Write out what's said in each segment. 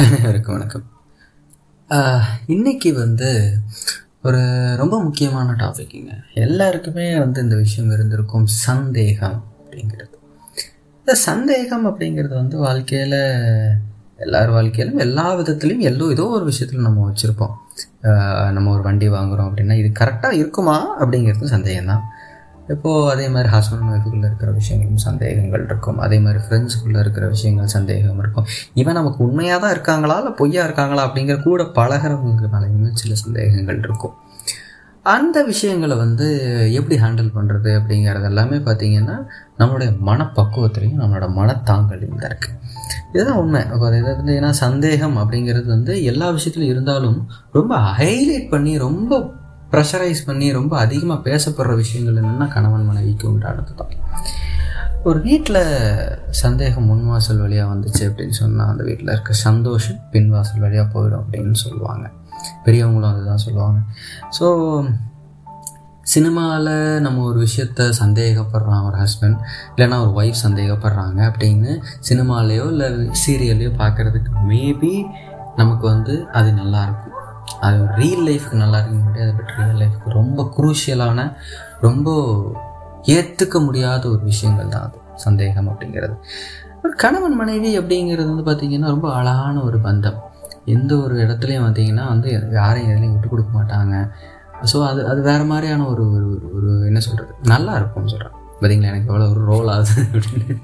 அனைவருக்கும் வணக்கம். இன்னைக்கு வந்து ஒரு ரொம்ப முக்கியமான டாபிக்ங்க எல்லாருக்குமே வந்து இந்த விஷயம் இருந்திருக்கும் சந்தேகம் அப்படிங்கிறது. இந்த சந்தேகம் அப்படிங்கிறது வந்து வாழ்க்கையில் எல்லார் வாழ்க்கையிலும் எல்லா விதத்துலையும் எல்லோ ஏதோ ஒரு விஷயத்தில் நம்ம வச்சுருப்போம். நம்ம ஒரு வண்டி வாங்குகிறோம் அப்படின்னா இது கரெக்டாக இருக்குமா அப்படிங்கிறது சந்தேகம் தான் இப்போது அதே மாதிரி ஹஸ்பண்ட் ஒய்ஃபுக்குள்ளே இருக்கிற விஷயங்களும் சந்தேகங்கள் இருக்கும். அதே மாதிரி ஃப்ரெண்ட்ஸுக்குள்ளே இருக்கிற விஷயங்கள் சந்தேகம் இருக்கும். இவன் நமக்கு உண்மையாக தான் இருக்காங்களா? இல்லை பொய்யா இருக்காங்களா? அப்படிங்கிற கூட பழகிறவங்க மேலேயுமே சில சந்தேகங்கள் இருக்கும். அந்த விஷயங்களை வந்து எப்படி ஹேண்டில் பண்ணுறது அப்படிங்கிறது எல்லாமே பார்த்தீங்கன்னா நம்மளுடைய மனப்பக்குவத்திலையும் நம்மளோட மனத்தாங்கலையும் தான் இருக்குது இதுதான் உண்மை. அப்போ அதை இதை வந்து ஏன்னா சந்தேகம் அப்படிங்கிறது வந்து எல்லா விஷயத்துலையும் இருந்தாலும் ரொம்ப ஹைலைட் பண்ணி ரொம்ப ப்ரெஷரைஸ் பண்ணி ரொம்ப அதிகமாக பேசப்படுற விஷயங்கள் என்னென்னா கணவன் மனைவிக்கு உண்டானது தான். ஒரு வீட்டில் சந்தேகம் முன் வாசல் வழியாக வந்துச்சு அப்படின்னு சொன்னால் அந்த வீட்டில் இருக்க சந்தோஷம் பின்வாசல் வழியாக போயிடும் அப்படின்னு சொல்லுவாங்க. பெரியவங்களும் அதுதான் சொல்லுவாங்க. ஸோ சினிமாவில் நம்ம ஒரு விஷயத்த சந்தேகப்படுறான் ஒரு ஹஸ்பண்ட் இல்லைன்னா ஒரு ஒய்ஃப் சந்தேகப்படுறாங்க அப்படின்னு சினிமாலேயோ இல்லை சீரியல்லையோ பார்க்குறதுக்கு மேபி நமக்கு வந்து அது நல்லா இருக்கும். அது ரியல் லைஃப்க்கு நல்லா இருக்க முடியாது பட் ரியல் லைஃப்க்கு ரொம்ப குரூஷியலான ரொம்ப ஏற்றுக்க முடியாத ஒரு விஷயங்கள் தான் அது சந்தேகம் அப்படிங்கிறது. ஒரு கணவன் மனைவி அப்படிங்கிறது வந்து பார்த்திங்கன்னா ரொம்ப அழகான ஒரு பந்தம். எந்த ஒரு இடத்துலையும் பார்த்தீங்கன்னா வந்து யாரையும் எதுலையும் விட்டு கொடுக்க மாட்டாங்க. ஸோ அது அது வேறு மாதிரியான ஒரு ஒரு ஒரு என்ன சொல்கிறது நல்லா இருக்கும்னு சொல்கிறேன் பார்த்தீங்களா எனக்கு எவ்வளோ ஒரு ரோல் ஆகுது அப்படின்னு.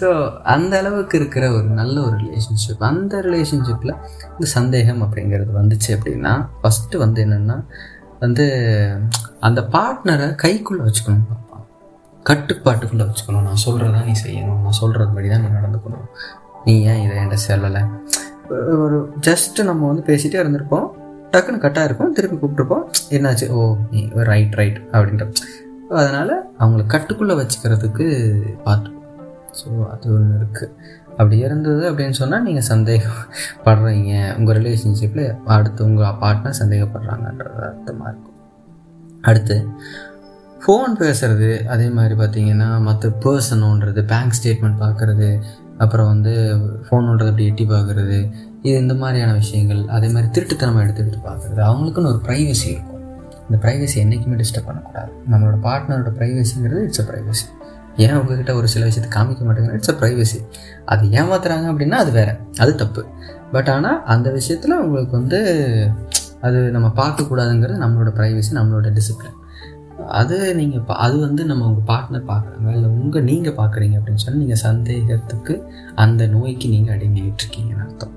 ஸோ அந்த அளவுக்கு இருக்கிற ஒரு நல்ல ஒரு ரிலேஷன்ஷிப் அந்த ரிலேஷன்ஷிப்பில் இந்த சந்தேகம் அப்படிங்கிறது வந்துச்சு அப்படின்னா ஃபஸ்ட்டு வந்து என்னென்னா வந்து அந்த பார்ட்னரை கைக்குள்ளே வச்சுக்கணும் கட்டுப்பாட்டுக்குள்ளே வச்சுக்கணும். நான் சொல்கிறதா நீ செய்யணும். நான் சொல்கிறது படி தான் நீ நடந்துக்கணும். நீ ஏன் இதை என்கிட்ட சொல்லலை? ஒரு ஜஸ்ட்டு நம்ம வந்து பேசிகிட்டே இருந்திருப்போம். டக்குன்னு கட்டாக இருக்கும். திருப்பி கூப்பிட்ருப்போம் என்னாச்சு? ஓ நீ ரைட் ரைட் அப்படின்ற அதனால் அவங்கள கட்டுக்குள்ளே வச்சுக்கிறதுக்கு பார்த்து ஸோ அது ஒன்று இருக்குது அப்படி இருந்தது அப்படின்னு சொன்னால் நீங்கள் சந்தேகப்படுறீங்க. உங்கள் ரிலேஷன்ஷிப்பில் அடுத்து உங்கள் பார்ட்னர் சந்தேகப்படுறாங்கன்றது அர்த்தமாக இருக்கும். அடுத்து ஃபோன் பேசுகிறது அதே மாதிரி பார்த்தீங்கன்னா மற்ற பர்சனோன்றது பேங்க் ஸ்டேட்மெண்ட் பார்க்குறது அப்புறம் வந்து ஃபோனுன்றது அப்படி எட்டி பார்க்குறது இது இந்த மாதிரியான விஷயங்கள். அதே மாதிரி திருட்டுத்தனமாக எடுத்து எடுத்து பார்க்குறது அவங்களுக்குன்னு ஒரு ப்ரைவசி இருக்கும். இந்த ப்ரைவசி என்றைக்குமே டிஸ்டர்ப் பண்ணக்கூடாது. நம்மளோட பார்ட்னரோட ப்ரைவசிங்கிறது இட்ஸ் அ ப்ரைவசி ஏன் உங்ககிட்ட ஒரு சில விஷயத்தை காமிக்க மாட்டேங்கிற இட்ஸ் அ ப்ரைவசி அது ஏமாத்துறாங்க அப்படின்னா அது வேறு. அது தப்பு. பட் ஆனால் அந்த விஷயத்தில் உங்களுக்கு வந்து அது நம்ம பார்க்கக்கூடாதுங்கிறது நம்மளோட ப்ரைவசி நம்மளோட டிசிப்ளின் அது நீங்கள் பா அது வந்து நம்ம உங்கள் பார்ட்னர் பார்க்குறாங்க. இல்லை உங்கள் நீங்கள் பார்க்குறீங்க அப்படின்னு சொன்னால் நீங்கள் சந்தேகத்துக்கு அந்த நோய்க்கு நீங்கள் அடிமையிட்டிருக்கீங்கன்னு அர்த்தம்.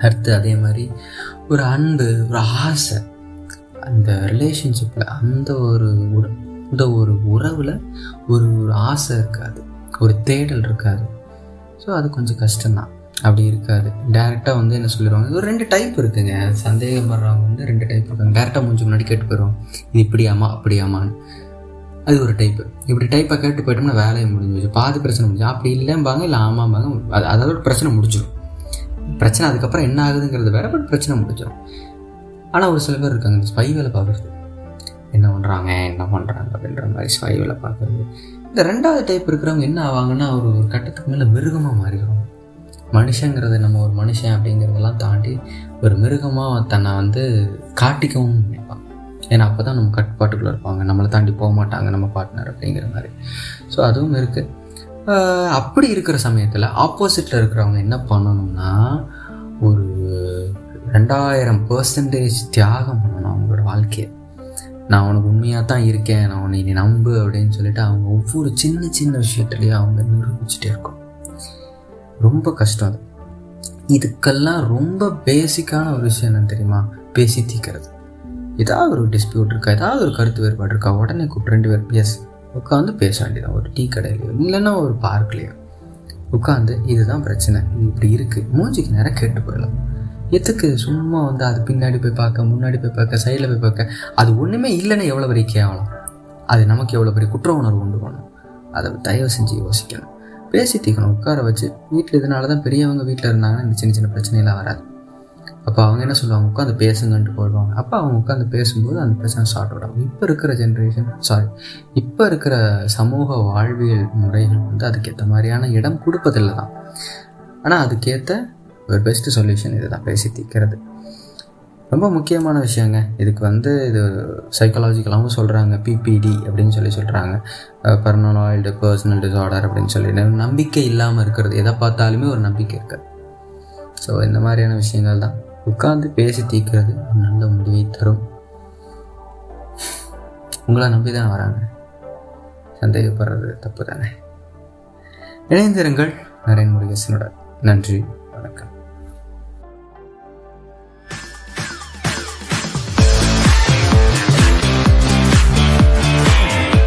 அடுத்து அதே மாதிரி ஒரு அன்பு ஒரு ஆசை. அந்த ரிலேஷன்ஷிப்பில் அந்த ஒரு இந்த ஒரு உறவில் ஒரு ஒரு ஆசை இருக்காது. ஒரு தேடல் இருக்காது. ஸோ அது கொஞ்சம் கஷ்டம்தான். அப்படி இருக்காது. டேரெக்டாக வந்து என்ன சொல்லிடுவாங்க? ஒரு ரெண்டு டைப் இருக்குதுங்க சந்தேகப்படுறவங்க வந்து ரெண்டு டைப் இருக்காங்க. டேரெக்டாக முடிஞ்ச முன்னாடி கேட்டு போயிடும் இது இப்படியாமா அப்படியாமான்னு அது ஒரு டைப்பு இப்படி டைப்பை கேட்டு போயிட்டோம்னா வேலையை முடிஞ்சு பாதி பிரச்சனை முடிஞ்சு அப்படி இல்லைம்பாங்க இல்லை ஆமாம்பாங்க. அது அதோட பிரச்சனை முடிஞ்சிடும் பிரச்சனை அதுக்கப்புறம் என்ன ஆகுதுங்கிறது வேற பட் பிரச்சனை முடிஞ்சிடும் ஆனால் ஒரு சில பேர் இருக்காங்க. இந்த ஸ்பை வேலை பார்க்குறது. என்ன பண்ணுறாங்க என்ன பண்ணுறாங்க அப்படின்ற மாதிரி ஸ்பை வேலை பார்க்குறது. இந்த ரெண்டாவது டைப் இருக்கிறவங்க என்ன ஆவாங்கன்னா ஒரு ஒரு கட்டத்துக்கு மேலே மிருகமாக மாறிடுவாங்க. மனுஷங்கிறது நம்ம ஒரு மனுஷன் அப்படிங்கிறதெல்லாம் தாண்டி ஒரு மிருகமாக தன்னை வந்து காட்டிக்கவும் நினைப்பாங்க. ஏன்னா அப்போ தான் நம்ம கட்டுப்பாட்டுக்குள்ளே இருப்பாங்க. நம்மளை தாண்டி போக மாட்டாங்க நம்ம பார்ட்னர் அப்படிங்கிற மாதிரி. ஸோ அதுவும் இருக்குது அப்படி இருக்கிற சமயத்தில் ஆப்போசிட்டில் இருக்கிறவங்க என்ன பண்ணணும்னா ஒரு ரெண்டாயிரம் பர்சன்டேஜ் தியாகம் பண்ணணும் அவங்களோட வாழ்க்கையை. நான் உனக்கு உண்மையாக தான் இருக்கேன் நான் உன்னை நீ நம்பு அப்படின்னு சொல்லிட்டு அவங்க ஒவ்வொரு சின்ன சின்ன விஷயத்துலேயும் அவங்க நிரூபிச்சுட்டே இருக்கும். ரொம்ப கஷ்டம் அது. இதுக்கெல்லாம் ரொம்ப பேசிக்கான ஒரு விஷயம் என்ன தெரியுமா? பேசி தீக்கிறது. ஏதாவது ஒரு டிஸ்பியூட் இருக்கா? ஏதாவது ஒரு கருத்து வேறுபாடு இருக்கா? உடனே கூப்பிட்டு ரெண்டு பேர் பேஸ் உட்காந்து பேச வேண்டியதான் ஒரு டீ கடையிலையோ இல்லைன்னா ஒரு பார்க்லேயோ உட்காந்து இதுதான் பிரச்சனை. இது இப்படி இருக்குது மூஞ்சிக்கு நேரம் கேட்டு போயிடலாம். எதுக்கு சும்மா வந்து அது பின்னாடி போய் பார்க்க முன்னாடி போய் பார்க்க சைடில் போய் பார்க்க? அது ஒன்றுமே இல்லைன்னா எவ்வளோ பெரிய கேவலம் அது நமக்கு எவ்வளோ பெரிய குற்ற உணர்வு உண்டு பண்ணும் அதை தயவு செஞ்சு யோசிக்கணும். பேசி தீக்கணும். உட்கார வச்சு வீட்டில் இதனால தான் பெரியவங்க வீட்டில் இருந்தாங்கன்னா இந்த சின்ன சின்ன பிரச்சனையெல்லாம் வராது. அப்போ அவங்க என்ன சொல்லுவாங்க? உட்காந்து பேசுங்கன்ட்டு போயிடுவாங்க. அப்போ அவங்க உட்காந்து பேசும்போது அந்த பிரச்சனை ஸ்டார்ட் அவுட் இப்போ இருக்கிற ஜென்ரேஷன் சாரி இப்போ இருக்கிற சமூக வாழ்வியல் முறைகள் வந்து அதுக்கேற்ற மாதிரியான இடம் கொடுப்பதில்லை தான் ஆனால் அதுக்கேற்ற ஒரு பெஸ்ட்டு சொல்யூஷன் இதுதான் பேசி தீர்க்கிறது ரொம்ப முக்கியமான விஷயங்க. இதுக்கு வந்து இது சைக்காலஜிக்கலாகவும் சொல்கிறாங்க பிபிடி அப்படின்னு சொல்லி சொல்கிறாங்க பர்னலாய்டு பர்சனல் டிசார்டர் அப்படின்னு சொல்லி. நம்பிக்கை இல்லாமல் இருக்கிறது. எதை பார்த்தாலுமே ஒரு நம்பிக்கை இருக்குது ஸோ இந்த மாதிரியான விஷயங்கள் தான். உட்காந்து பேசி தீர்க்கிறது ஒரு நல்ல முடிவை தரும். உங்களை நம்பி தான் வராங்க. சந்தேகப்படுறது தப்பு தானே இணைந்திருங்கள். நரேன் முருகேசனோட நன்றி. வணக்கம்.